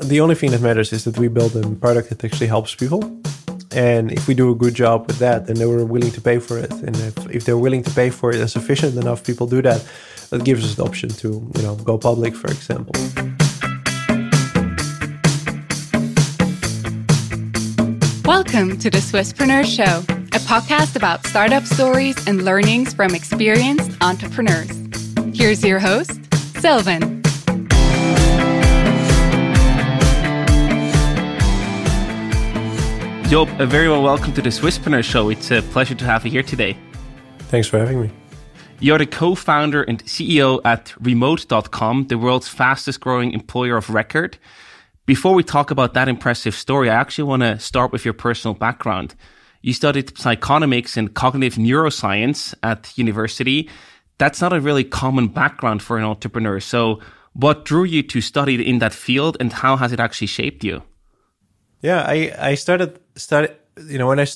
the only thing that matters is that we build a product that actually helps people. And if we do a good job with that, then they were willing to pay for it. And if, if they're willing to pay for it and sufficient enough people do that, that gives us the option to, you know, go public, for example. Welcome to the Swisspreneur Show, a podcast about startup stories and learnings from experienced entrepreneurs. Here's your host, Sylvan. Job, a very well welcome to the Swisspreneur Show. It's a pleasure to have you here today. Thanks for having me. You're the co-founder and CEO at remote.com, the world's fastest growing employer of record. Before we talk about that impressive story, I actually want to start with your personal background. You studied psychonomics and cognitive neuroscience at university. That's not a really common background for an entrepreneur. So what drew you to study in that field and how has it actually shaped you? Yeah, I, I started study. You know, when I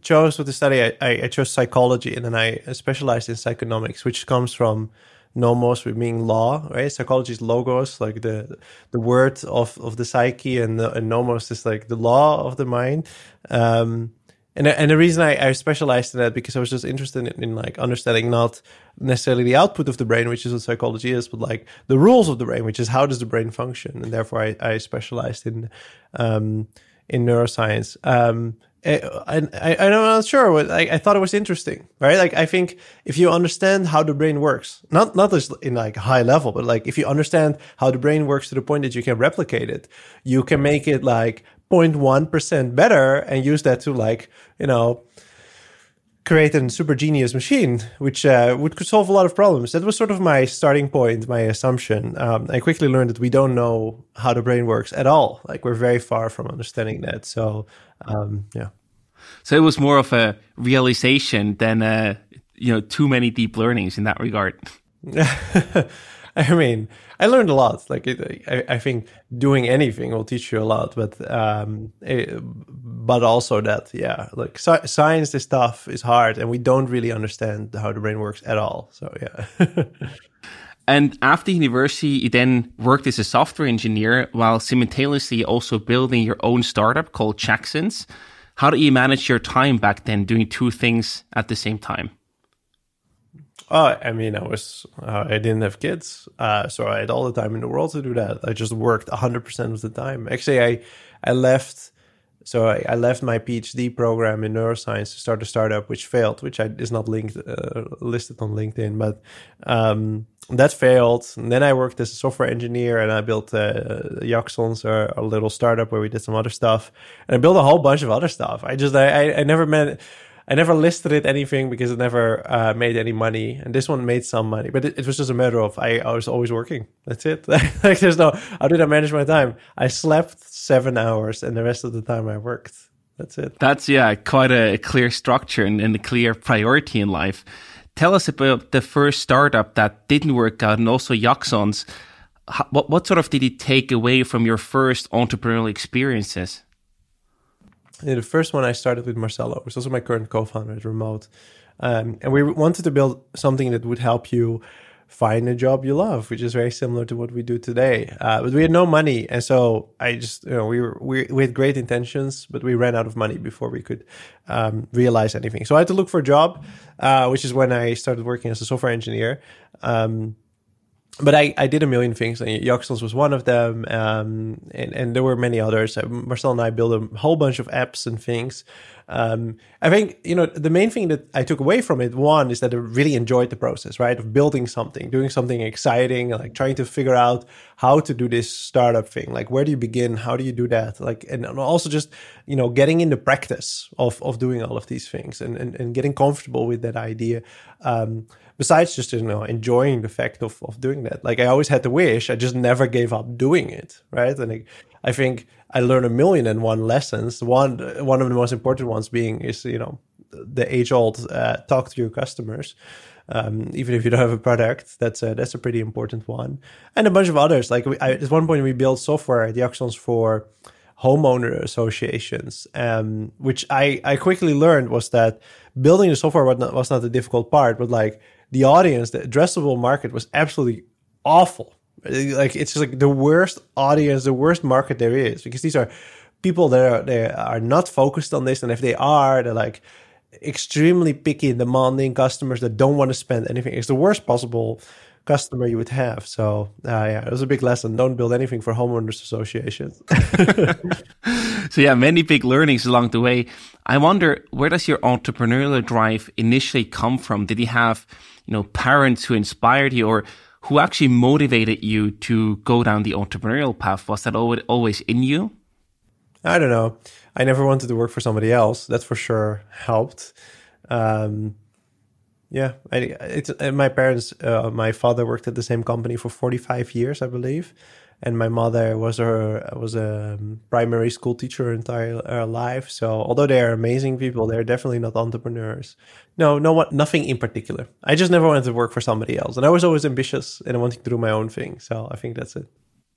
chose what to study, I, I chose psychology, and then I specialized in psychonomics, which comes from nomos, which meaning law, right? Psychology is logos, like the the word of of the psyche, and, the, and nomos is like the law of the mind. Um, and and the reason I, I specialized in that because I was just interested in, in, like understanding not necessarily the output of the brain, which is what psychology is, but like the rules of the brain, which is how does the brain function, and therefore I, I specialized in um, in neuroscience. Um, eh, and I, I'm not sure. I, I thought it was interesting, right? Like, I think if you understand how the brain works, not not just in like high level, but like if you understand how the brain works to the point that you can replicate it, you can make it like 0.1 percent better and use that to like you know create a super genius machine, which uh, would could solve a lot of problems. That was sort of my starting point, my assumption. Um, I quickly learned that we don't know how the brain works at all. Like we're very far from understanding that. So um, yeah. So it was more of a realization than uh, you know too many deep learnings in that regard. I mean, I learned a lot. Like, I, I, think doing anything will teach you a lot, but um, it, but also that, yeah, like science, this stuff is hard, and we don't really understand how the brain works at all. So, yeah. and after university, you then worked as a software engineer while simultaneously also building your own startup called Jacksons. How did you manage your time back then, doing two things at the same time? Oh, I mean, I was uh, I didn't have kids, uh, so I had all the time in the world to do that. I just worked hundred percent of the time. Actually, I I left. So I, I, left my PhD program in neuroscience to start a startup, which failed, which I, is not linked uh, listed on LinkedIn, but um, that failed. And then I worked as a software engineer, and I built uh, or a little startup where we did some other stuff, and I built a whole bunch of other stuff. I just I I, I never met I never listed it anything because it never uh, made any money, and this one made some money. But it, it was just a matter of I, I was always working. That's it. like there's no how did I manage my time? I slept seven hours, and the rest of the time I worked. That's it. That's yeah, quite a clear structure and, and a clear priority in life. Tell us about the first startup that didn't work out, and also Jacksons. What what sort of did it take away from your first entrepreneurial experiences? The first one I started with Marcelo, who's also my current co-founder at Remote, um, and we wanted to build something that would help you find a job you love, which is very similar to what we do today. Uh, but we had no money, and so I just you know we were we, we had great intentions, but we ran out of money before we could um, realize anything. So I had to look for a job, uh, which is when I started working as a software engineer. Um, but I, I did a million things. And Jacksons was one of them, um, and, and there were many others. Uh, Marcel and I built a whole bunch of apps and things. Um, I think you know the main thing that I took away from it one is that I really enjoyed the process, right, of building something, doing something exciting, like trying to figure out how to do this startup thing. Like where do you begin? How do you do that? Like and also just you know getting into practice of of doing all of these things and and, and getting comfortable with that idea. Um, besides just you know enjoying the fact of, of doing that like i always had the wish i just never gave up doing it right and I think i learned a million and one lessons. One one of the most important ones being is you know the age old uh, talk to your customers. Um, even if you don't have a product that's a, that's a pretty important one. And a bunch of others. Like we, I, at one point we built software at Jacksons for homeowner associations um, which I, I quickly learned was that building the software was not, was not the difficult part but like the audience, the addressable market was absolutely awful. Like it's just like the worst audience, the worst market there is because these are people that are they are not focused on this, and if they are, they're like extremely picky demanding customers that don't want to spend anything. It's the worst possible customer you would have. So uh, yeah, it was a big lesson. Don't build anything for homeowners associations. so yeah, many big learnings along the way. I wonder where does your entrepreneurial drive initially come from? Did you have, you know, parents who inspired you or who actually motivated you to go down the entrepreneurial path? Was that always in you? I don't know. I never wanted to work for somebody else. That for sure helped. Um, yeah, I, uh, my parents. Uh, my father worked at the same company for forty five years, I believe, and my mother was her was a primary school teacher her entire her life. So although they are amazing people, they're definitely not entrepreneurs. No, no, what, nothing in particular. I just never wanted to work for somebody else, and I was always ambitious and wanting to do my own thing. So I think that's it.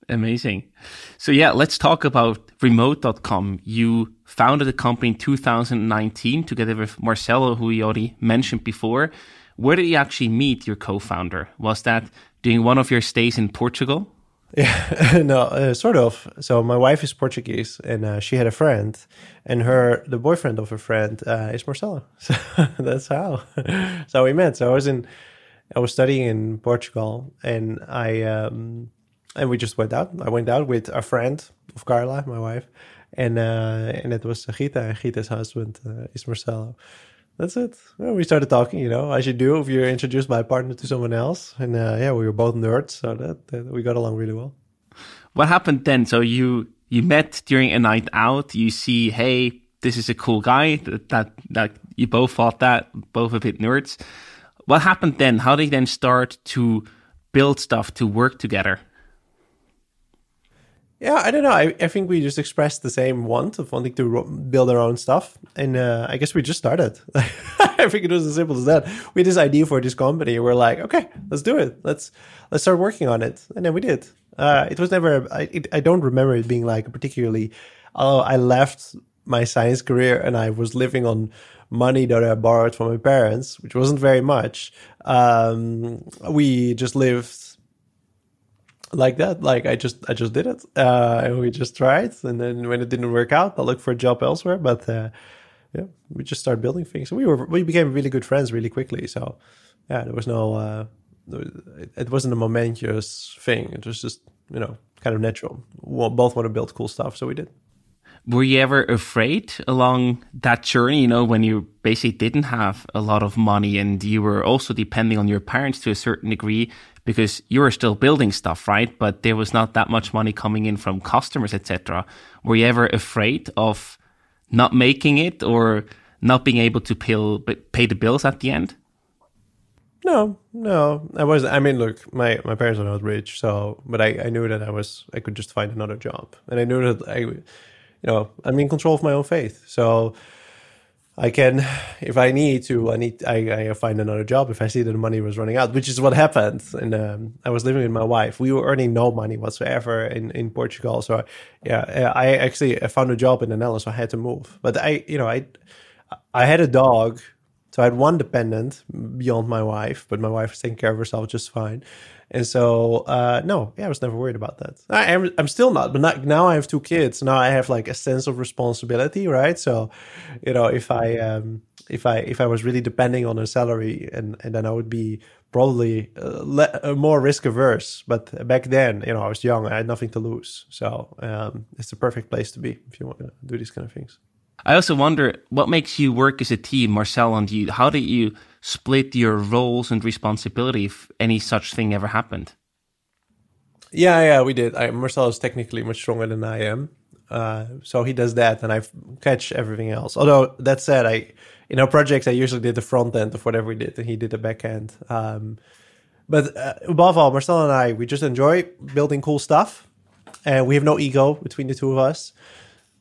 Amazing. So yeah, let's talk about remote.com. You founded the company in 2019 together with Marcelo, who we already mentioned before. Where did you actually meet your co-founder? Was that during one of your stays in Portugal? Yeah, no, uh, sort of. So my wife is Portuguese, and uh, she had a friend, and her the boyfriend of her friend uh, is Marcelo. So that's how. so we met. So I was in, I was studying in Portugal, and I um, and we just went out. I went out with a friend of Carla, my wife, and uh, and it was Gita, and Gita's husband uh, is Marcelo. That's it. Well, we started talking, you know, as you do if you're introduced by a partner to someone else, and uh, yeah, we were both nerds, so that, that we got along really well. What happened then? So you you met during a night out. You see, hey, this is a cool guy. That that, that you both thought that, both a bit nerds. What happened then? How did you then start to build stuff to work together? Yeah, I don't know. I, I think we just expressed the same want of wanting to ro- build our own stuff, and uh, I guess we just started. I think it was as simple as that. We had this idea for this company. We're like, okay, let's do it. Let's let's start working on it, and then we did. Uh, it was never. I it, I don't remember it being like particularly. Oh, I left my science career and I was living on money that I borrowed from my parents, which wasn't very much. Um, we just lived like that. Like I just I just did it, uh, and we just tried. And then when it didn't work out, I looked for a job elsewhere. But uh, yeah, we just started building things. we were we became really good friends really quickly. So yeah, there was no uh, it wasn't a momentous thing. It was just you know kind of natural. We both want to build cool stuff, so we did. Were you ever afraid along that journey, you know, when you basically didn't have a lot of money and you were also depending on your parents to a certain degree? because you were still building stuff, right? But there was not that much money coming in from customers, etc. Were you ever afraid of not making it or not being able to pay, pay the bills at the end? No, no, I was. I mean, look, my my parents are not rich, so but I I knew that I was I could just find another job, and I knew that I, you know, I'm in control of my own faith. So I can, if I need to, I need I, I find another job if I see that the money was running out, which is what happened. And um, I was living with my wife. We were earning no money whatsoever in, in Portugal. So I, yeah, I actually I found a job in the so I had to move. But I, you know, I I had a dog, so I had one dependent beyond my wife, but my wife was taking care of herself just fine. And so, uh, no, yeah, I was never worried about that. I am, I'm still not, but not, now I have two kids. Now I have like a sense of responsibility, right? So, you know, if I, um, if I, if I was really depending on a salary and, and then I would be probably uh, le- uh, more risk averse. But back then, you know, I was young, I had nothing to lose. So, um, it's the perfect place to be if you want to do these kind of things. I also wonder what makes you work as a team, Marcel and you. How did you split your roles and responsibility if any such thing ever happened? Yeah, yeah, we did. I, Marcel is technically much stronger than I am, uh, so he does that, and I catch everything else. Although that said, I in our projects I usually did the front end of whatever we did, and he did the back end. Um, but uh, above all, Marcel and I, we just enjoy building cool stuff, and we have no ego between the two of us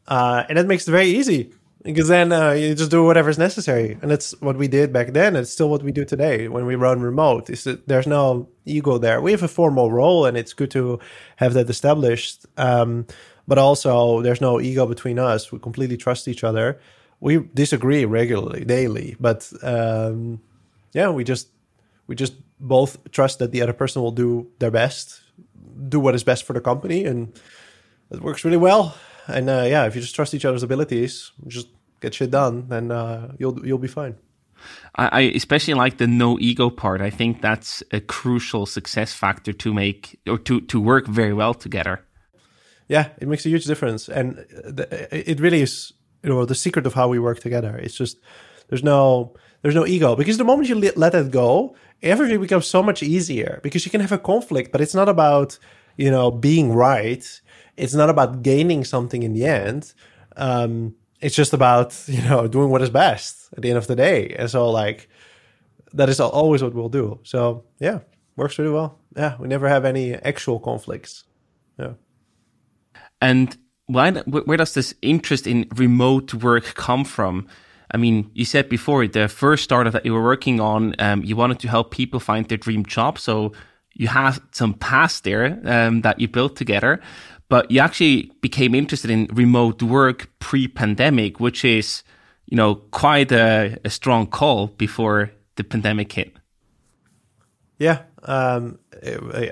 uh, and that makes it very easy because then uh, you just do whatever's necessary, and that's what we did back then. It's still what we do today when we run remote. Is that there's no ego there. We have a formal role, and it's good to have that established. Um, but also, there's no ego between us. We completely trust each other. We disagree regularly, daily, but um, yeah, we just we just both trust that the other person will do their best do what is best for the company, and it works really well. And uh, yeah, if you just trust each other's abilities, just get shit done, then uh, you'll you'll be fine. I, I especially like the no ego part. I think that's a crucial success factor to make or to to work very well together. Yeah, it makes a huge difference, and the, it really is. You know, the secret of how we work together. It's just there's no there's no ego because the moment you let it go, everything becomes so much easier because you can have a conflict, but it's not about you know being right. It's not about gaining something in the end. Um, it's just about you know doing what is best at the end of the day. And so like that is always what we'll do. So yeah works really well. Yeah we never have any actual conflicts. Yeah. And why where does this interest in remote work come from? I mean, you said before the first startup that you were working on, um, you wanted to help people find their dream job. So you have some past there um, that you built together but you actually became interested in remote work pre-pandemic, which is, you know, quite a, a strong call before the pandemic hit. Yeah, um,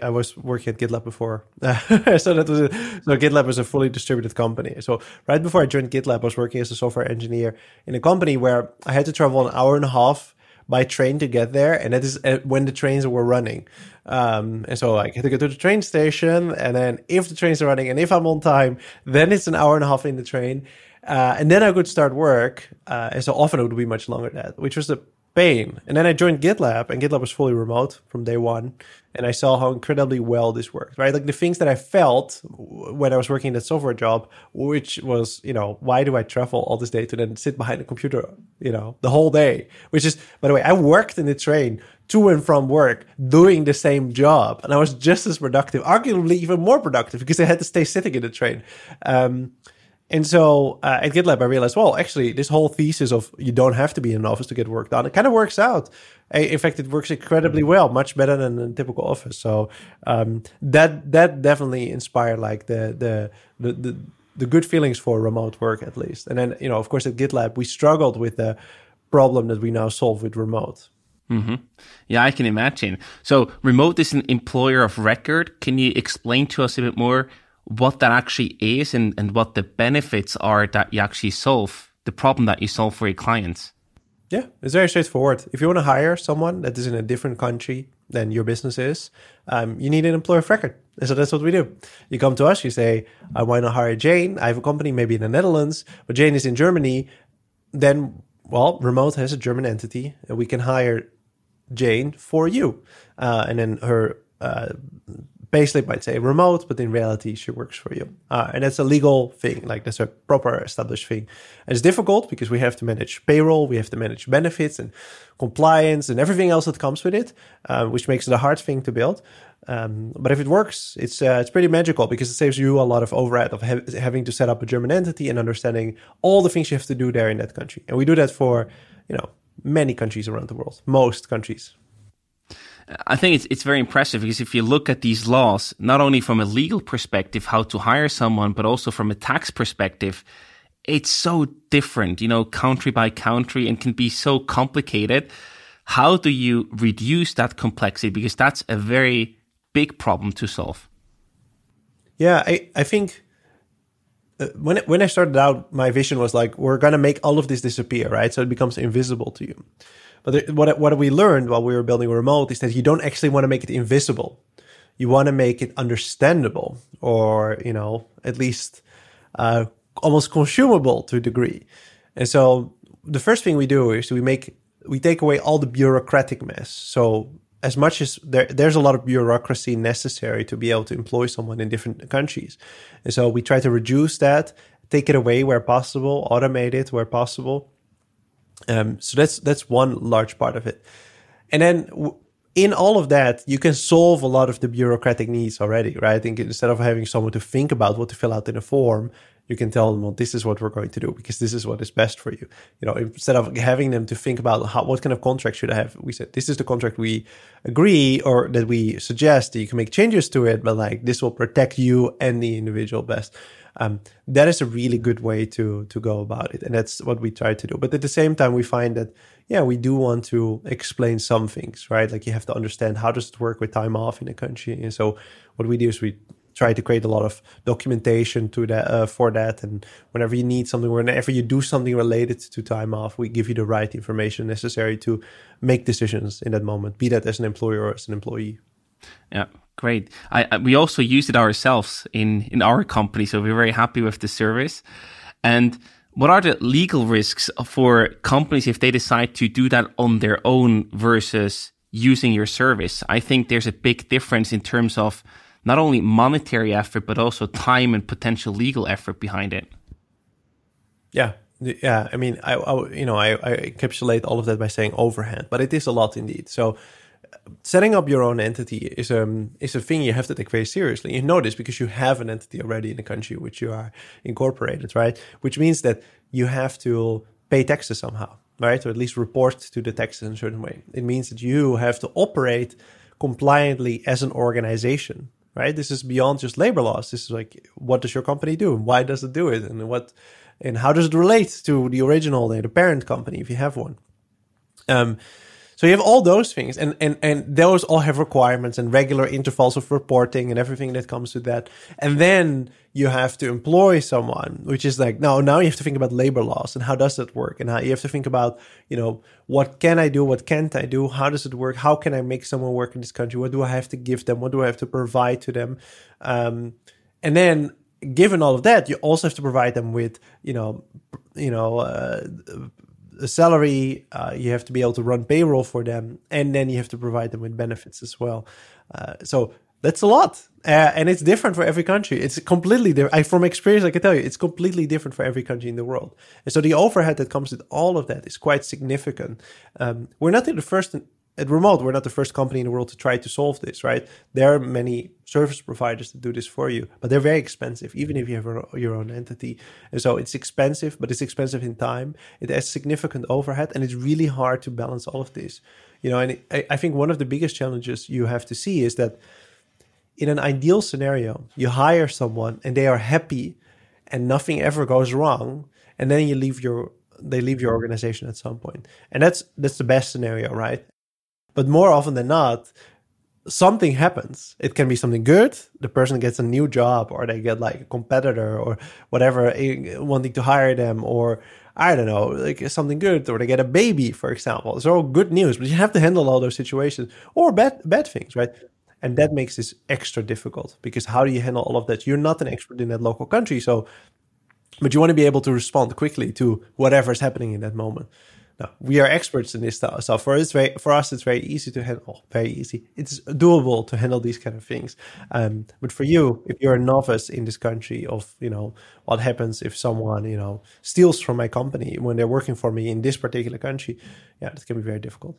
I, was working at GitLab before, so that was a, so GitLab was a fully distributed company. So right before I joined GitLab, I was working as a software engineer in a company where I had to travel an hour and a half by train to get there, and that is uh, when the trains were running. Um, and so I had to go to the train station, and then if the trains are running, and if I'm on time, then it's an hour and a half in the train, uh, and then I could start work. Uh, and so often it would be much longer than that, which was the pain. And then I joined GitLab, and GitLab was fully remote from day one. And I saw how incredibly well this worked, right? Like the things that I felt when I was working in that software job, which was, you know, why do I travel all this day to then sit behind a computer, you know, the whole day? Which is, by the way, I worked in the train to and from work doing the same job. And I was just as productive, arguably even more productive because I had to stay sitting in the train. Um, and so uh, at GitLab, I realized, well, actually, this whole thesis of you don't have to be in an office to get work done, it kind of works out. In fact, it works incredibly well, much better than a typical office. So um, that that definitely inspired like the, the the the the good feelings for remote work at least. And then you know, of course, at GitLab, we struggled with the problem that we now solve with remote. Mm-hmm. Yeah, I can imagine. So, remote is an employer of record. Can you explain to us a bit more what that actually is and, and what the benefits are that you actually solve, the problem that you solve for your clients? Yeah, it's very straightforward. If you want to hire someone that is in a different country than your business is, um, you need an employer of record. And so that's what we do. You come to us, you say, I want to hire Jane. I have a company maybe in the Netherlands, but Jane is in Germany. Then, well, Remote has a German entity and we can hire Jane for you. Uh, and then her uh, payslip might say remote, but in reality, she works for you. Uh, and that's a legal thing, like that's a proper established thing. And it's difficult because we have to manage payroll, we have to manage benefits and compliance and everything else that comes with it, uh, which makes it a hard thing to build. Um, but if it works, it's uh, it's pretty magical because it saves you a lot of overhead of ha- having to set up a German entity and understanding all the things you have to do there in that country. And we do that for you know many countries around the world, most countries. I think it's it's very impressive because if you look at these laws, not only from a legal perspective, how to hire someone, but also from a tax perspective, it's so different, you know, country by country and can be so complicated. How do you reduce that complexity? Because that's a very big problem to solve. Yeah, I, I think uh, when when I started out, my vision was like, we're going to make all of this disappear, right? So it becomes invisible to you. What what we learned while we were building remote is that you don't actually want to make it invisible. You want to make it understandable, or you know, at least uh, almost consumable to a degree. And so the first thing we do is we make we take away all the bureaucratic mess. So as much as there, there's a lot of bureaucracy necessary to be able to employ someone in different countries, and so we try to reduce that, take it away where possible, automate it where possible, um, so that's that's one large part of it. And then in all of that, you can solve a lot of the bureaucratic needs already, right? I think instead of having someone to think about what to fill out in a form, you can tell them, well, this is what we're going to do because this is what is best for you. You know, instead of having them to think about how, what kind of contract should I have, we said, this is the contract we agree or that we suggest. That you can make changes to it, but like this will protect you and the individual best. Um, that is a really good way to to go about it, and that's what we try to do. But at the same time, we find that yeah, we do want to explain some things, right? Like you have to understand how does it work with time off in a country, and so what we do is we try to create a lot of documentation to that uh, for that and whenever you need something whenever you do something related to time off we give you the right information necessary to make decisions in that moment be that as an employer or as an employee yeah great I, we also use it ourselves in in our company so we're very happy with the service and what are the legal risks for companies if they decide to do that on their own versus using your service i think there's a big difference in terms of not only monetary effort but also time and potential legal effort behind it. Yeah, yeah. I mean, I, I you know I, I encapsulate all of that by saying overhead, but it is a lot indeed. So setting up your own entity is um is a thing you have to take very seriously. You know this because you have an entity already in the country which you are incorporated, right? Which means that you have to pay taxes somehow, right? Or at least report to the taxes in a certain way. It means that you have to operate compliantly as an organization, right? This is beyond just labor laws. This is like, what does your company do? And why does it do it? And what, and how does it relate to the original, the parent company, if you have one? Um, so you have all those things, and and and those all have requirements and regular intervals of reporting and everything that comes with that. And then you have to employ someone, which is like now now you have to think about labor laws and how does that work, and how you have to think about you know what can I do, what can't I do, how does it work, how can I make someone work in this country, what do I have to give them, what do I have to provide to them, um, and then given all of that, you also have to provide them with you know you know. Uh, a salary, uh, you have to be able to run payroll for them, and then you have to provide them with benefits as well. Uh, so that's a lot, uh, and it's different for every country. It's completely different. from experience, I can tell you, it's completely different for every country in the world. And so the overhead that comes with all of that is quite significant. Um, we're not in the first at Remote, we're not the first company in the world to try to solve this, right? There are many service providers that do this for you, but they're very expensive, even if you have your own entity. And so it's expensive, but it's expensive in time. It has significant overhead, and it's really hard to balance all of this. You know, and I, I think one of the biggest challenges you have to see is that in an ideal scenario, you hire someone and they are happy, and nothing ever goes wrong, and then you leave your they leave your organization at some point, and that's that's the best scenario, right? But more often than not, something happens. It can be something good. The person gets a new job, or they get like a competitor, or whatever, eh, wanting to hire them, or I don't know, like something good, or they get a baby, for example. It's all good news, but you have to handle all those situations or bad bad things, right? And that makes this extra difficult because how do you handle all of that? You're not an expert in that local country, so but you want to be able to respond quickly to whatever is happening in that moment. Now, we are experts in this stuff. So for us, very, for us, it's very easy to handle. Very easy. It's doable to handle these kind of things. Um, but for you, if you're a novice in this country, of you know what happens if someone you know steals from my company when they're working for me in this particular country, yeah, that can be very difficult.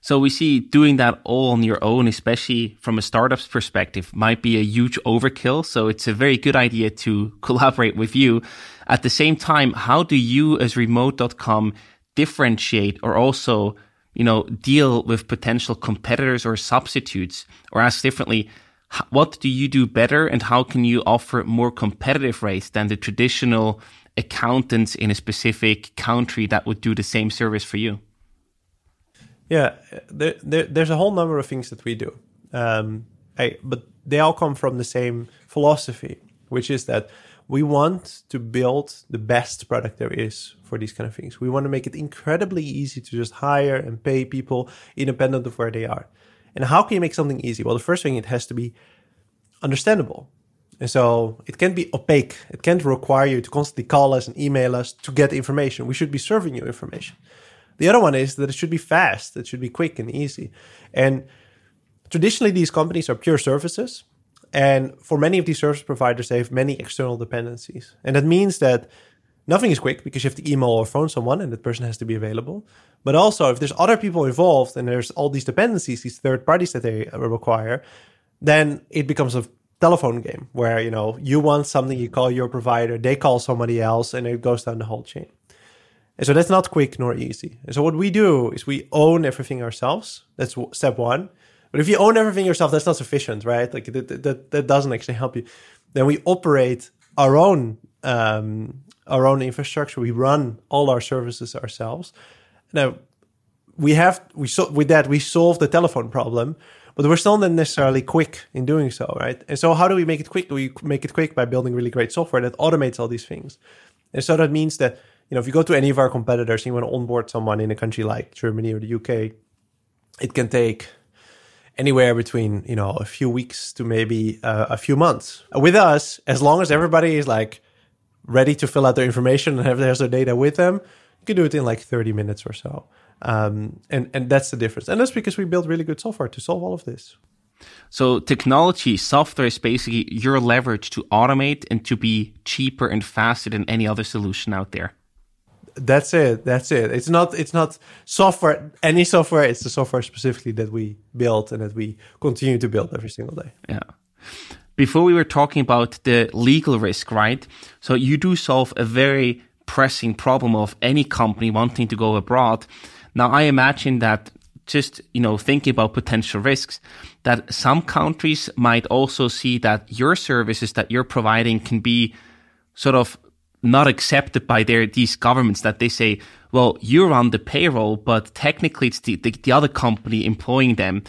So we see doing that all on your own, especially from a startup's perspective, might be a huge overkill. So it's a very good idea to collaborate with you. At the same time, how do you as remote.com differentiate or also, you know, deal with potential competitors or substitutes? Or ask differently, what do you do better and how can you offer more competitive rates than the traditional accountants in a specific country that would do the same service for you? Yeah, there, there, there's a whole number of things that we do. Um, I, but they all come from the same philosophy, which is that we want to build the best product there is for these kind of things. We want to make it incredibly easy to just hire and pay people independent of where they are. And how can you make something easy? Well, the first thing it has to be understandable. And so it can't be opaque. It can't require you to constantly call us and email us to get information. We should be serving you information. The other one is that it should be fast. It should be quick and easy. And traditionally, these companies are pure services. And for many of these service providers, they have many external dependencies. And that means that nothing is quick because you have to email or phone someone and that person has to be available. But also, if there's other people involved and there's all these dependencies, these third parties that they require, then it becomes a telephone game where you know you want something, you call your provider, they call somebody else, and it goes down the whole chain. And so that's not quick nor easy. And so what we do is we own everything ourselves. That's step one. But if you own everything yourself, that's not sufficient, right? Like that, that, that doesn't actually help you. Then we operate our own um, our own infrastructure. We run all our services ourselves. Now we have we so with that we solve the telephone problem, but we're still not necessarily quick in doing so, right? And so how do we make it quick? We make it quick by building really great software that automates all these things. And so that means that you know if you go to any of our competitors and you want to onboard someone in a country like Germany or the UK, it can take anywhere between you know a few weeks to maybe uh, a few months. With us, as long as everybody is like ready to fill out their information and have their data with them, you can do it in like 30 minutes or so. Um, and and that's the difference. And that's because we build really good software to solve all of this. So technology, software is basically your leverage to automate and to be cheaper and faster than any other solution out there. That's it. That's it. It's not. It's not software. Any software. It's the software specifically that we build and that we continue to build every single day. Yeah. Before we were talking about the legal risk, right? So you do solve a very pressing problem of any company wanting to go abroad. Now, I imagine that just, you know, thinking about potential risks, that some countries might also see that your services that you're providing can be sort of not accepted by their these governments that they say, well, you're on the payroll, but technically it's the, the, the other company employing them.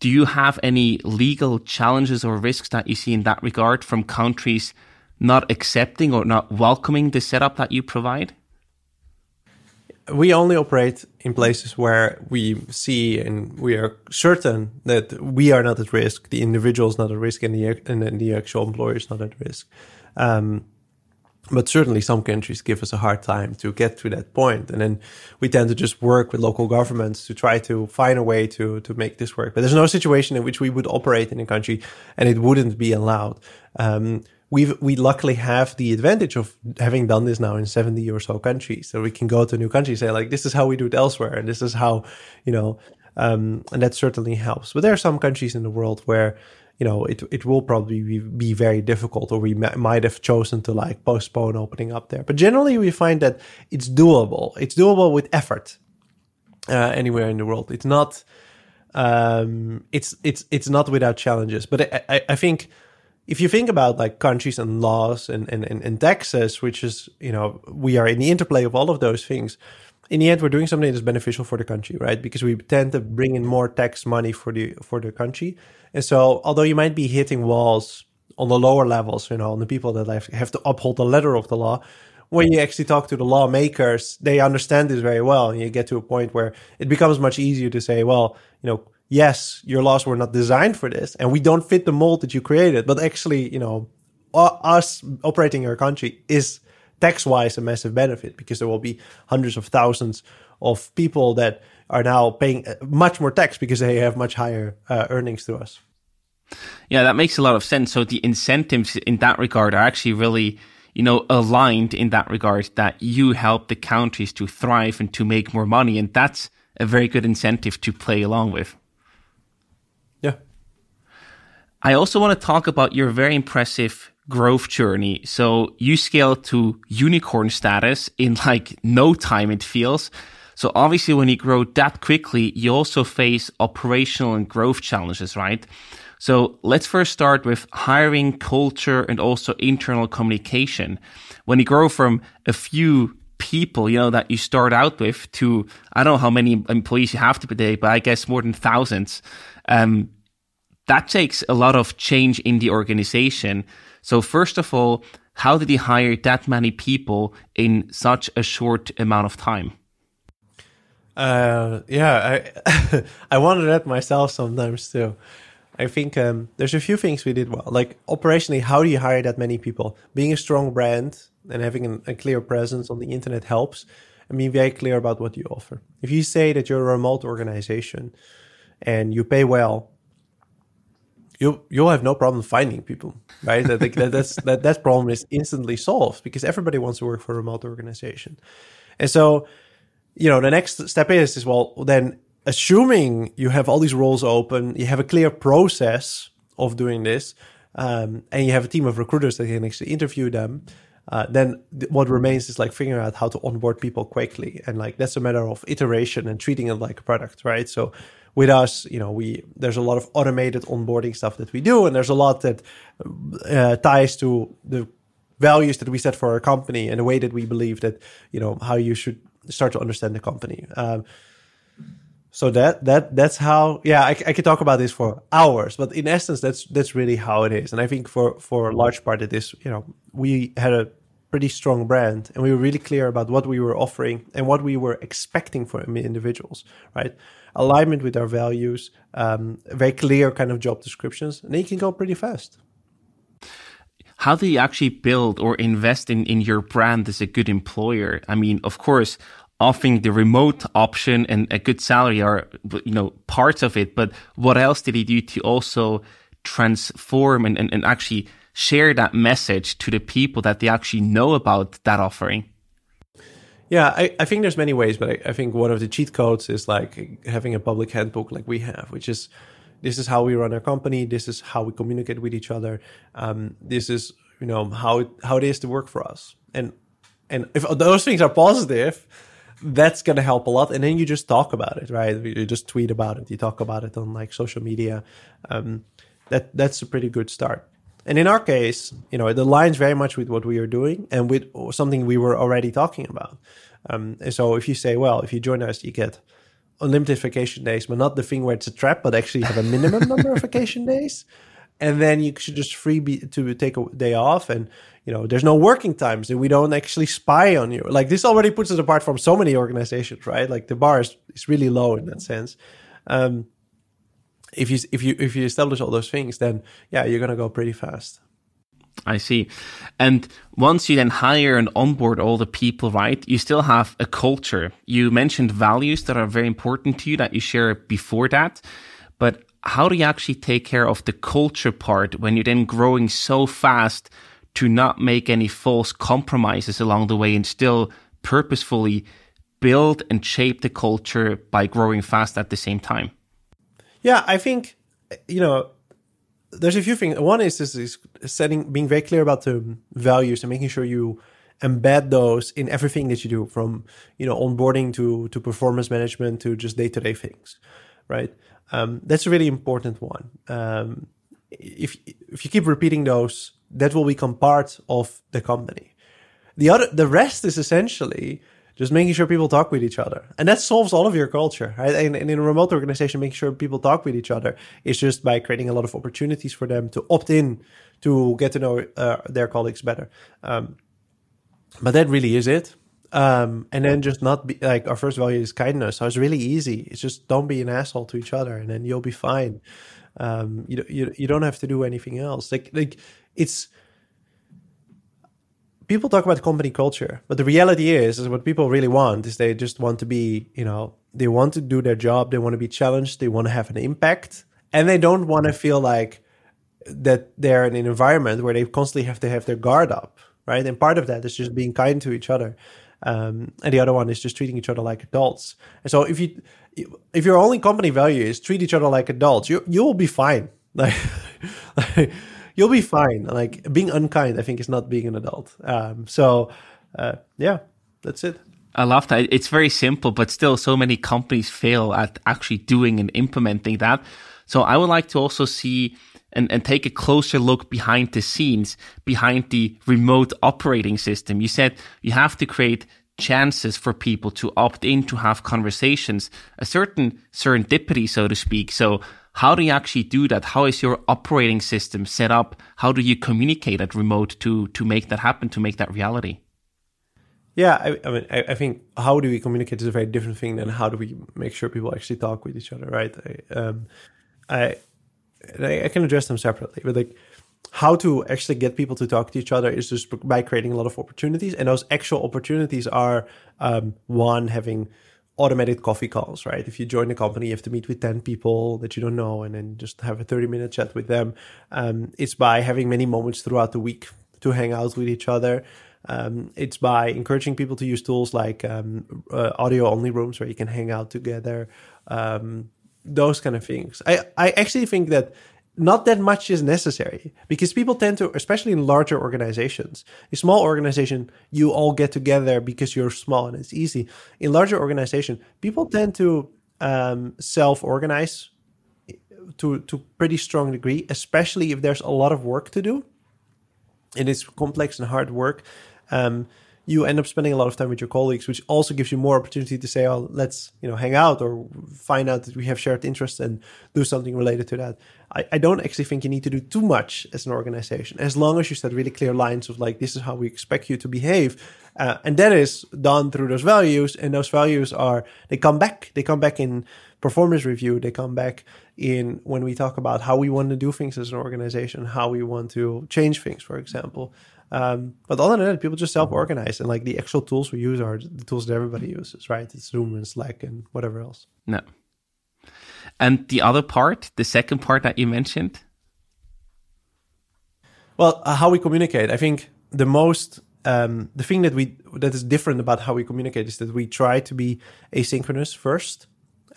Do you have any legal challenges or risks that you see in that regard from countries not accepting or not welcoming the setup that you provide? We only operate in places where we see and we are certain that we are not at risk, the individual is not at risk, and the, and the actual employer is not at risk. Um, but certainly some countries give us a hard time to get to that point. And then we tend to just work with local governments to try to find a way to to make this work. But there's no situation in which we would operate in a country and it wouldn't be allowed. Um, we we luckily have the advantage of having done this now in 70 or so countries. So we can go to a new country and say like this is how we do it elsewhere and this is how you know um, and that certainly helps. But there are some countries in the world where you know, it it will probably be, be very difficult, or we m- might have chosen to like postpone opening up there. But generally, we find that it's doable. It's doable with effort uh, anywhere in the world. It's not. Um, it's it's it's not without challenges. But I, I, I think if you think about like countries and laws and, and, and, and taxes, which is you know we are in the interplay of all of those things in the end, we're doing something that's beneficial for the country, right? Because we tend to bring in more tax money for the for the country, and so although you might be hitting walls on the lower levels, you know, on the people that have to uphold the letter of the law, when you actually talk to the lawmakers, they understand this very well, and you get to a point where it becomes much easier to say, well, you know, yes, your laws were not designed for this, and we don't fit the mold that you created, but actually, you know, us operating our country is tax wise a massive benefit because there will be hundreds of thousands of people that are now paying uh, much more tax because they have much higher uh, earnings to us. Yeah, that makes a lot of sense. So the incentives in that regard are actually really, you know, aligned in that regard that you help the countries to thrive and to make more money. And that's a very good incentive to play along with. Yeah. I also want to talk about your very impressive growth journey. So you scale to unicorn status in like no time, it feels. So obviously when you grow that quickly, you also face operational and growth challenges, right? So let's first start with hiring, culture, and also internal communication. When you grow from a few people, you know, that you start out with to, I don't know how many employees you have today, but I guess more than thousands. Um, that takes a lot of change in the organization. So first of all, how did he hire that many people in such a short amount of time? Uh, yeah, I I wonder that myself sometimes too. I think um, there's a few things we did well. Like operationally, how do you hire that many people? Being a strong brand and having an, a clear presence on the internet helps. And being very clear about what you offer. If you say that you're a remote organization and you pay well you you'll have no problem finding people, right? that, that that's that that problem is instantly solved because everybody wants to work for a remote organization, and so you know the next step is is well then assuming you have all these roles open, you have a clear process of doing this, um, and you have a team of recruiters that can actually interview them. Uh, then th- what remains is like figuring out how to onboard people quickly, and like that's a matter of iteration and treating it like a product, right? So with us, you know, we there's a lot of automated onboarding stuff that we do, and there's a lot that uh, ties to the values that we set for our company and the way that we believe that you know how you should start to understand the company. Um, so that that that's how yeah I, I could talk about this for hours but in essence that's that's really how it is and i think for for a large part it is you know we had a pretty strong brand and we were really clear about what we were offering and what we were expecting from individuals right alignment with our values um, very clear kind of job descriptions and you can go pretty fast how do you actually build or invest in, in your brand as a good employer? I mean, of course, offering the remote option and a good salary are you know parts of it but what else did he do to also transform and, and, and actually share that message to the people that they actually know about that offering yeah I, I think there's many ways but I, I think one of the cheat codes is like having a public handbook like we have which is this is how we run our company this is how we communicate with each other um, this is you know how it, how it is to work for us and and if those things are positive that's going to help a lot. And then you just talk about it, right? You just tweet about it. You talk about it on like social media. Um, that that's a pretty good start. And in our case, you know, it aligns very much with what we are doing and with something we were already talking about. Um, and so if you say, well, if you join us, you get unlimited vacation days, but not the thing where it's a trap, but actually have a minimum number of vacation days. And then you should just free be, to take a day off and you know there's no working times and we don't actually spy on you like this already puts us apart from so many organizations right like the bar is, is really low in that sense um, if you if you if you establish all those things then yeah you're gonna go pretty fast I see. And once you then hire and onboard all the people, right, you still have a culture. You mentioned values that are very important to you that you share before that. But how do you actually take care of the culture part when you're then growing so fast to not make any false compromises along the way and still purposefully build and shape the culture by growing fast at the same time? Yeah, I think you know there's a few things. One is this is setting, being very clear about the values and making sure you embed those in everything that you do, from you know onboarding to to performance management to just day to day things, right? Um, that's a really important one. Um, if if you keep repeating those that will become part of the company. The other, the rest is essentially just making sure people talk with each other, and that solves all of your culture. Right? And, and in a remote organization, making sure people talk with each other is just by creating a lot of opportunities for them to opt in to get to know uh, their colleagues better. Um, but that really is it. Um, and then just not be like our first value is kindness. So it's really easy. It's just don't be an asshole to each other, and then you'll be fine. Um, you, you you don't have to do anything else. Like like it's people talk about company culture, but the reality is, is what people really want is they just want to be, you know, they want to do their job, they want to be challenged, they want to have an impact, and they don't want to feel like that they're in an environment where they constantly have to have their guard up, right? And part of that is just being kind to each other. Um, and the other one is just treating each other like adults. And so if you if your only company value is treat each other like adults, you you will be fine. Like, like you'll be fine. Like being unkind, I think, is not being an adult. Um, so uh, yeah, that's it. I love that. It's very simple, but still, so many companies fail at actually doing and implementing that. So I would like to also see and, and take a closer look behind the scenes, behind the remote operating system. You said you have to create chances for people to opt in to have conversations, a certain serendipity, so to speak. So how do you actually do that? How is your operating system set up? How do you communicate at remote to to make that happen, to make that reality? Yeah, I, I mean, I, I, think how do we communicate is a very different thing than how do we make sure people actually talk with each other, right? I, um, I, I can address them separately, but like how to actually get people to talk to each other is just by creating a lot of opportunities, and those actual opportunities are um, one having automated coffee calls, right? If you join a company, you have to meet with 10 people that you don't know and then just have a 30 minute chat with them. Um, it's by having many moments throughout the week to hang out with each other. Um, it's by encouraging people to use tools like um, uh, audio only rooms where you can hang out together. Um, those kind of things. I, I actually think that not that much is necessary because people tend to, especially in larger organizations, a small organization, you all get together because you're small and it's easy. In larger organization, people tend to um, self-organize to to pretty strong degree, especially if there's a lot of work to do. and it's complex and hard work, um, you end up spending a lot of time with your colleagues, which also gives you more opportunity to say, "Oh, let's you know hang out or find out that we have shared interests and do something related to that." I, I don't actually think you need to do too much as an organization, as long as you set really clear lines of like, "This is how we expect you to behave," uh, and that is done through those values, and those values are they come back, they come back in performance review, they come back in when we talk about how we want to do things as an organization, how we want to change things, for example. Um, but other than that, people just self-organize, and like the actual tools we use are the tools that everybody uses, right? It's Zoom and Slack and whatever else. No. And the other part, the second part that you mentioned. Well, uh, how we communicate. I think the most um, the thing that we that is different about how we communicate is that we try to be asynchronous first,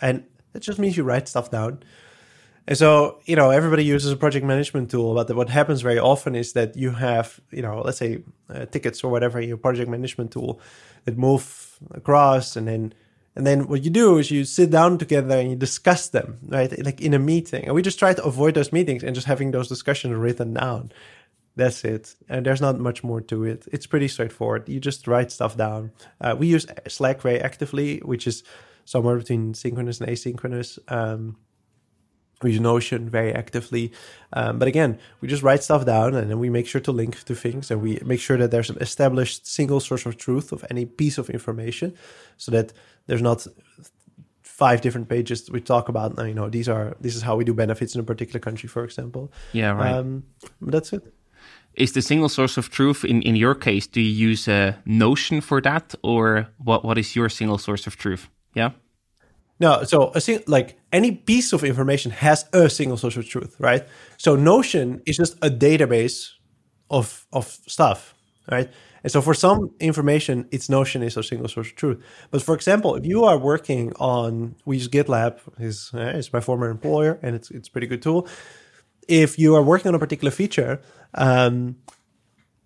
and that just means you write stuff down. And so, you know, everybody uses a project management tool, but what happens very often is that you have, you know, let's say uh, tickets or whatever in your project management tool that move across, and then and then what you do is you sit down together and you discuss them, right? Like in a meeting. And we just try to avoid those meetings and just having those discussions written down. That's it. And there's not much more to it. It's pretty straightforward. You just write stuff down. Uh, we use Slack very actively, which is somewhere between synchronous and asynchronous. Um, use Notion very actively. Um, but again, we just write stuff down and then we make sure to link to things and we make sure that there's an established single source of truth of any piece of information so that there's not five different pages we talk about. You know these are this is how we do benefits in a particular country for example. Yeah right. Um, that's it. Is the single source of truth in in your case do you use a notion for that or what what is your single source of truth? Yeah no, so a sing- like any piece of information has a single source of truth, right? So Notion is just a database of of stuff, right? And so for some information, its Notion is a single source of truth. But for example, if you are working on, we use GitLab, is is my former employer, and it's it's a pretty good tool. If you are working on a particular feature, um,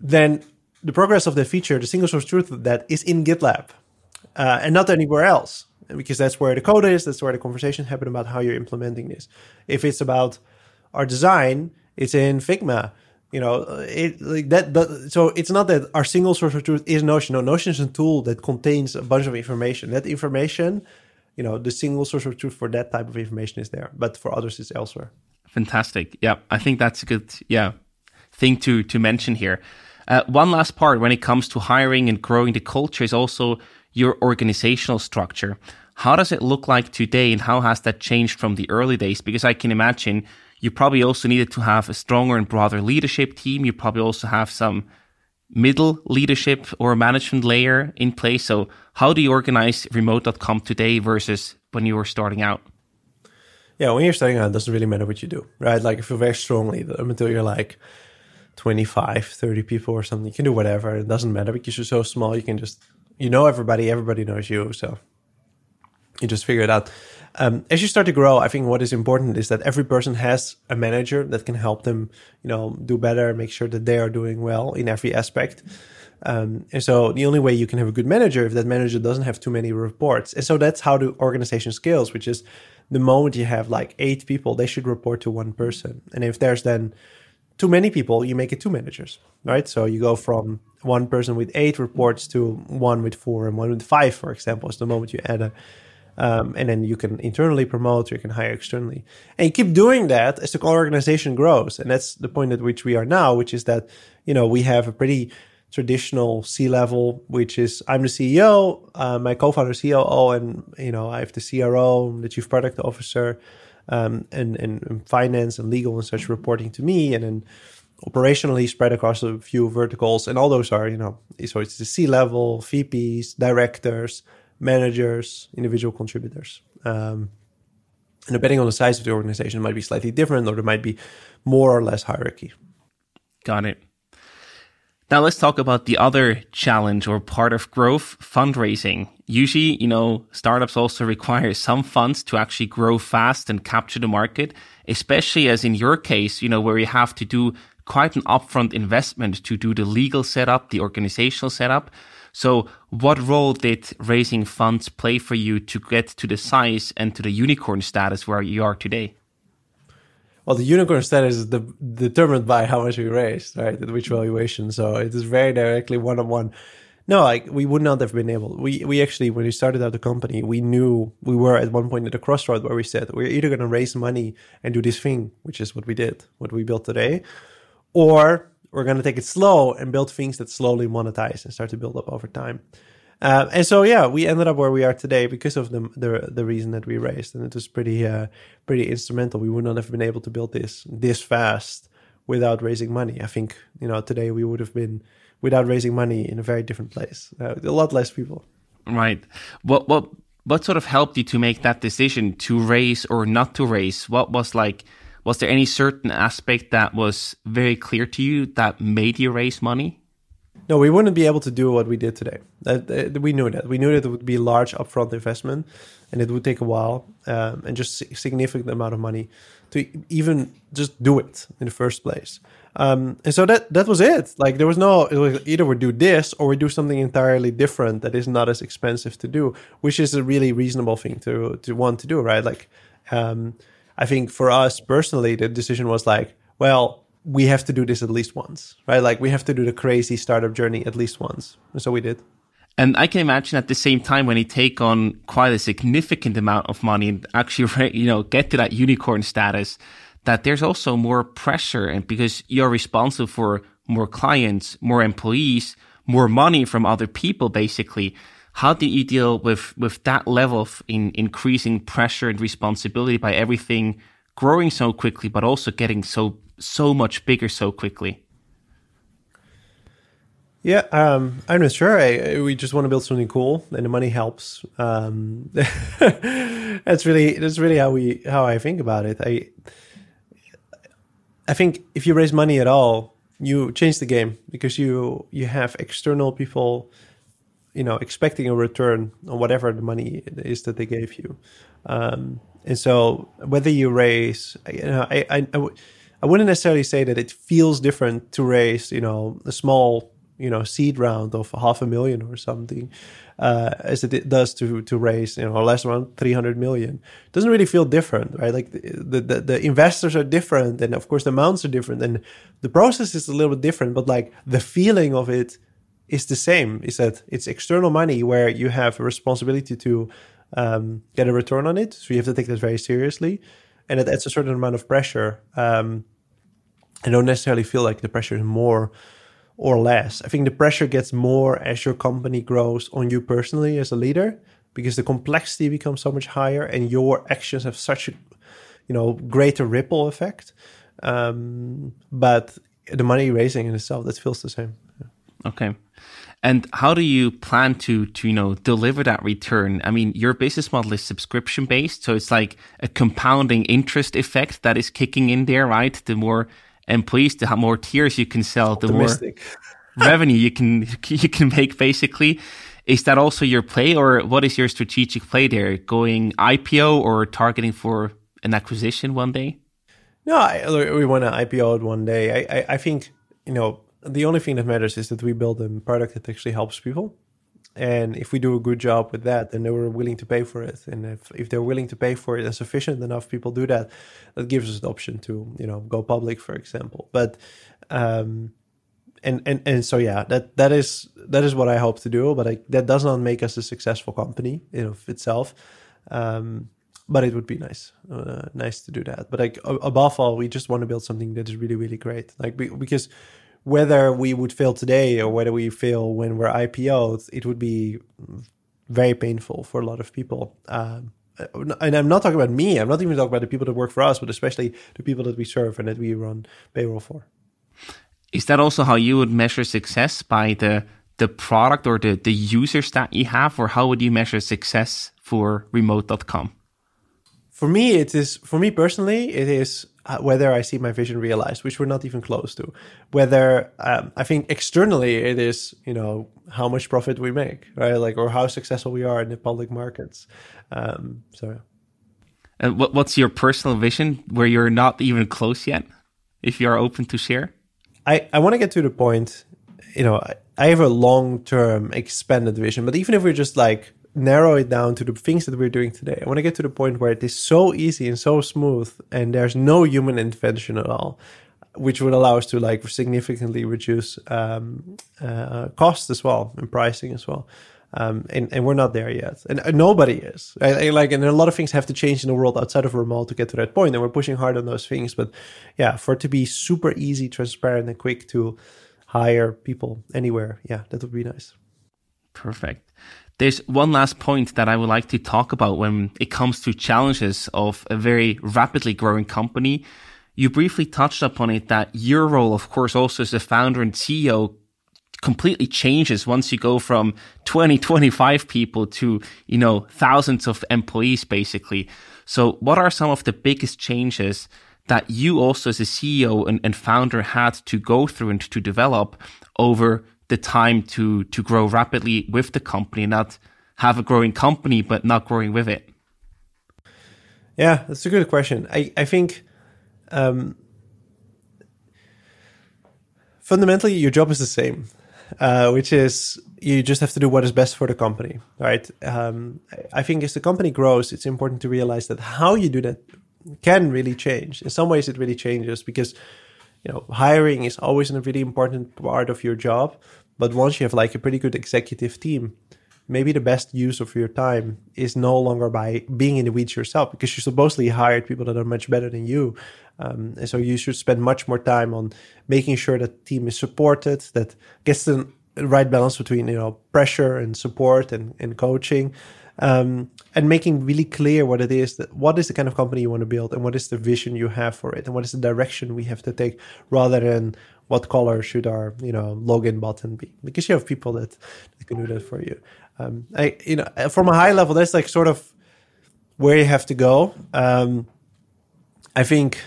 then the progress of the feature, the single source truth that is in GitLab, uh, and not anywhere else because that's where the code is, that's where the conversation happen about how you're implementing this. If it's about our design, it's in Figma. You know, it like that. But so it's not that our single source of truth is Notion. No, Notion is a tool that contains a bunch of information. That information, you know, the single source of truth for that type of information is there, but for others, it's elsewhere. Fantastic. Yeah, I think that's a good yeah thing to to mention here. Uh, one last part when it comes to hiring and growing the culture is also your organizational structure. How does it look like today and how has that changed from the early days? Because I can imagine you probably also needed to have a stronger and broader leadership team. You probably also have some middle leadership or management layer in place. So how do you organize remote.com today versus when you were starting out? Yeah, when you're starting out, it doesn't really matter what you do, right? Like if you're very strong leader until you're like 25, 30 people or something, you can do whatever. It doesn't matter because you're so small. You can just, you know, everybody, everybody knows you. So you just figure it out. Um, as you start to grow, I think what is important is that every person has a manager that can help them, you know, do better, make sure that they are doing well in every aspect. Um, and so the only way you can have a good manager if that manager doesn't have too many reports. And so that's how the organization scales, which is the moment you have like eight people, they should report to one person. And if there's then too many people, you make it two managers, right? So you go from one person with eight reports to one with four and one with five, for example, is the moment you add a um, and then you can internally promote or you can hire externally. And you keep doing that as the organization grows. And that's the point at which we are now, which is that, you know, we have a pretty traditional C level, which is I'm the CEO, uh, my co-founder is COO, and you know I have the CRO, the chief product officer, um, and, and, and finance and legal and such reporting to me, and then operationally spread across a few verticals, and all those are you know so it's the C level, VPs, directors, managers, individual contributors. Um, and depending on the size of the organization, it might be slightly different or there might be more or less hierarchy. Got it. Now let's talk about the other challenge or part of growth, fundraising. Usually, you know, startups also require some funds to actually grow fast and capture the market, especially as in your case, you know, where you have to do quite an upfront investment to do the legal setup, the organizational setup. So, what role did raising funds play for you to get to the size and to the unicorn status where you are today? well, the unicorn status is determined by how much we raised, right? At which valuation. So it is very directly one on one. No, like we would not have been able. We we actually when we started out the company, we knew we were at one point at a crossroad where we said we're either going to raise money and do this thing, which is what we did, what we built today, or we're going to take it slow and build things that slowly monetize and start to build up over time. Uh, and so yeah, we ended up where we are today because of the the, the reason that we raised, and it was pretty uh, pretty instrumental. We would not have been able to build this this fast without raising money. I think you know today we would have been without raising money in a very different place. Uh, a lot less people. Right. What what what sort of helped you to make that decision to raise or not to raise? What was like? Was there any certain aspect that was very clear to you that made you raise money? No, we wouldn't be able to do what we did today. We knew that. We knew that it would be a large upfront investment, and it would take a while um, and just significant amount of money to even just do it in the first place. Um, and so that that was it. Like there was no was either we do this or we do something entirely different that is not as expensive to do, which is a really reasonable thing to to want to do, right? Like, um, I think for us personally, the decision was like, well, we have to do this at least once, right? Like we have to do the crazy startup journey at least once. And so we did. And I can imagine at the same time when you take on quite a significant amount of money and actually, you know, get to that unicorn status, that there's also more pressure and because you're responsible for more clients, more employees, more money from other people, basically. How do you deal with, with that level of in, increasing pressure and responsibility by everything growing so quickly, but also getting so so much bigger so quickly? Yeah, um, I'm not sure. I, we just want to build something cool, and the money helps. Um, that's really that's really how we how I think about it. I I think if you raise money at all, you change the game because you you have external people, you know, expecting a return on whatever the money is that they gave you. Um, and so whether you raise, you know, I, I, wouldn't necessarily say that it feels different to raise, you know, a small, you know, seed round of half a million or something, uh, as it does to to raise, you know, less around three hundred million. It doesn't really feel different, right? Like the, the the investors are different, and of course the amounts are different, and the process is a little bit different, but like the feeling of it is the same. Is that it's external money where you have a responsibility to um, get a return on it, so you have to take that very seriously and it adds a certain amount of pressure. Um, I don't necessarily feel like the pressure is more or less. I think the pressure gets more as your company grows on you personally as a leader because the complexity becomes so much higher and your actions have such a you know greater ripple effect. Um, but the money raising in itself that feels the same. Okay. And how do you plan to, to, you know, deliver that return? I mean, your business model is subscription based. So it's like a compounding interest effect that is kicking in there, right? The more employees, the more tiers you can sell, the more revenue you can, you can make basically. Is that also your play or what is your strategic play there? Going IPO or targeting for an acquisition one day? No, I, we want to IPO it one day. I, I, I think, you know, the only thing that matters is that we build a product that actually helps people. And if we do a good job with that, then they were willing to pay for it. And if, if they're willing to pay for it and sufficient enough people do that, that gives us the option to, you know, go public, for example. But um and, and and so yeah, that that is that is what I hope to do. But I, that does not make us a successful company in of itself. Um, but it would be nice, uh, nice to do that. But like above all, we just want to build something that is really, really great. Like because whether we would fail today or whether we fail when we're IPO'd, it would be very painful for a lot of people. Um, and I'm not talking about me. I'm not even talking about the people that work for us, but especially the people that we serve and that we run payroll for. Is that also how you would measure success by the the product or the, the users that you have, or how would you measure success for remote.com? For me, it is for me personally, it is uh, whether I see my vision realized, which we're not even close to. Whether um, I think externally it is, you know, how much profit we make, right? Like, or how successful we are in the public markets. Um, so, and what, what's your personal vision where you're not even close yet? If you are open to share, I I want to get to the point. You know, I, I have a long term expanded vision, but even if we're just like narrow it down to the things that we're doing today. I want to get to the point where it is so easy and so smooth, and there's no human intervention at all, which would allow us to like significantly reduce um, uh, costs as well and pricing as well. Um, and, and we're not there yet, and uh, nobody is. I, I like, and a lot of things have to change in the world outside of remote to get to that point, and we're pushing hard on those things. But yeah, for it to be super easy, transparent, and quick to hire people anywhere, yeah, that would be nice. Perfect. There's one last point that I would like to talk about when it comes to challenges of a very rapidly growing company. You briefly touched upon it that your role, of course, also as a founder and CEO completely changes once you go from 20, 25 people to, you know, thousands of employees, basically. So what are some of the biggest changes that you also as a CEO and, and founder had to go through and to develop over the time to to grow rapidly with the company, not have a growing company but not growing with it? Yeah, that's a good question. I I think um, fundamentally your job is the same, uh, which is you just have to do what is best for the company, right? Um, I think as the company grows, it's important to realize that how you do that can really change. In some ways, it really changes because you know hiring is always a really important part of your job but once you have like a pretty good executive team, maybe the best use of your time is no longer by being in the weeds yourself because you supposedly hired people that are much better than you. Um, and so you should spend much more time on making sure that team is supported, that gets the right balance between you know pressure and support and, and coaching. Um, and making really clear what it is that what is the kind of company you want to build and what is the vision you have for it and what is the direction we have to take rather than what color should our you know login button be. Because you have people that, that can do that for you. Um, I, you know from a high level that's like sort of where you have to go. Um, i think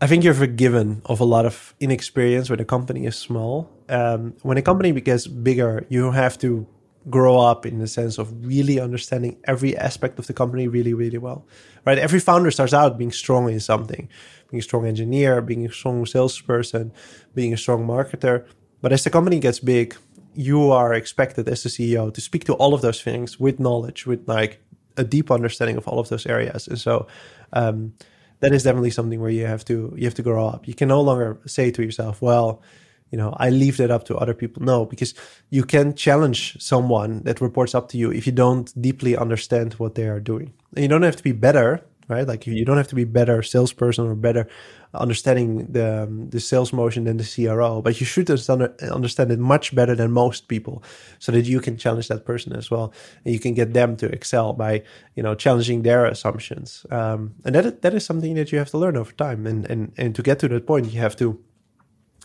i think you're forgiven of a lot of inexperience when a company is small. Um, when a company gets bigger you have to grow up in the sense of really understanding every aspect of the company really really well right every founder starts out being strong in something being a strong engineer, being a strong salesperson, being a strong marketer. But as the company gets big, you are expected as the CEO to speak to all of those things with knowledge, with like a deep understanding of all of those areas. And so um, that is definitely something where you have to you have to grow up. You can no longer say to yourself, "Well, you know, I leave that up to other people." No, because you can challenge someone that reports up to you if you don't deeply understand what they are doing. And you don't have to be better right? Like you don't have to be better salesperson or better understanding the um, the sales motion than the CRO, but you should understand it much better than most people, so that you can challenge that person as well, and you can get them to excel by you know challenging their assumptions. Um, and that that is something that you have to learn over time, and and and to get to that point, you have to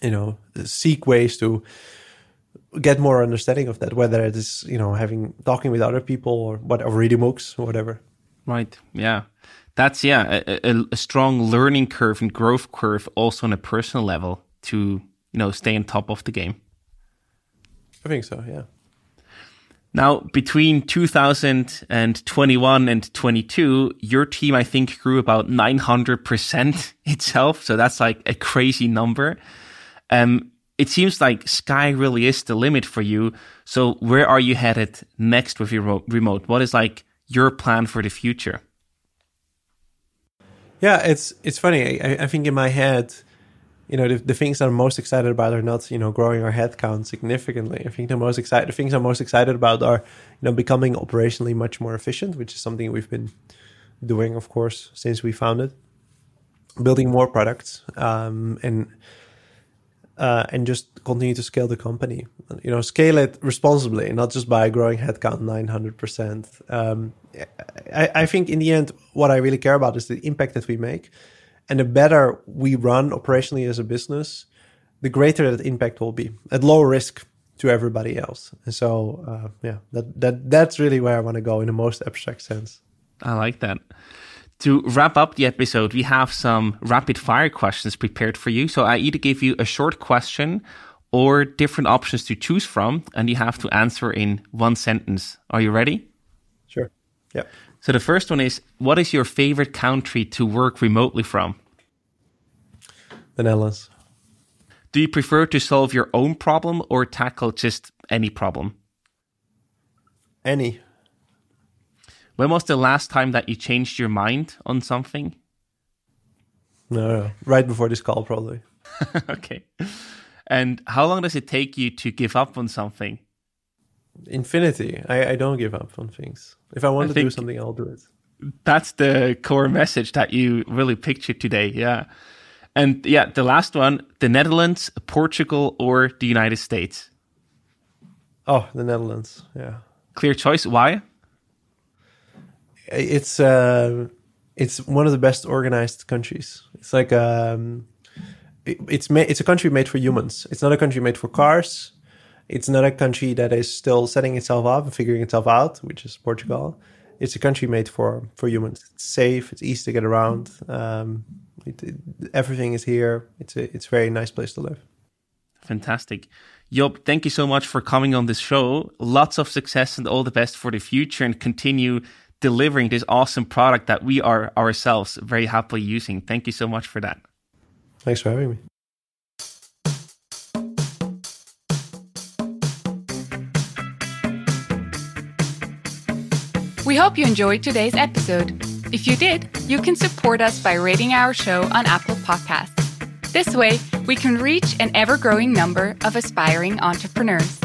you know seek ways to get more understanding of that whether it is you know having talking with other people or what or reading books or whatever. Right. Yeah. That's yeah a, a, strong learning curve and growth curve also on a personal level to you know stay on top of the game. I think so yeah. Now between 2021 and 22 your team i think grew about 900% itself. So that's like a crazy number um it seems like sky really is the limit for you so where are you headed next with your remote what is like your plan for the future yeah, it's it's funny. I, I think in my head, you know, the, the things I'm most excited about are not, you know, growing our headcount significantly. I think the most excited things I'm most excited about are, you know, becoming operationally much more efficient, which is something we've been doing, of course, since we founded. Building more products, um, and uh, and just continue to scale the company. You know, scale it responsibly, not just by growing headcount nine hundred percent. Um, I, I think in the end, what I really care about is the impact that we make, and the better we run operationally as a business, the greater that impact will be at low risk to everybody else. And so, uh, yeah, that that that's really where I want to go in the most abstract sense. I like that. To wrap up the episode, we have some rapid fire questions prepared for you. So I either give you a short question or different options to choose from, and you have to answer in one sentence. Are you ready? Sure. Yeah. So the first one is What is your favorite country to work remotely from? The Netherlands. Do you prefer to solve your own problem or tackle just any problem? Any. When was the last time that you changed your mind on something? No, no. right before this call, probably. okay. And how long does it take you to give up on something? Infinity. I, I don't give up on things. If I want I to do something, I'll do it. That's the core message that you really pictured today. Yeah. And yeah, the last one the Netherlands, Portugal, or the United States? Oh, the Netherlands. Yeah. Clear choice. Why? It's uh, it's one of the best organized countries. It's like um, it, it's ma- it's a country made for humans. It's not a country made for cars. It's not a country that is still setting itself up and figuring itself out, which is Portugal. It's a country made for for humans. It's safe. It's easy to get around. Um, it, it, everything is here. It's a it's a very nice place to live. Fantastic. Job, thank you so much for coming on this show. Lots of success and all the best for the future and continue delivering this awesome product that we are ourselves very happily using. Thank you so much for that. Thanks for having me. We hope you enjoyed today's episode. If you did, you can support us by rating our show on Apple Podcasts. This way, we can reach an ever growing number of aspiring entrepreneurs.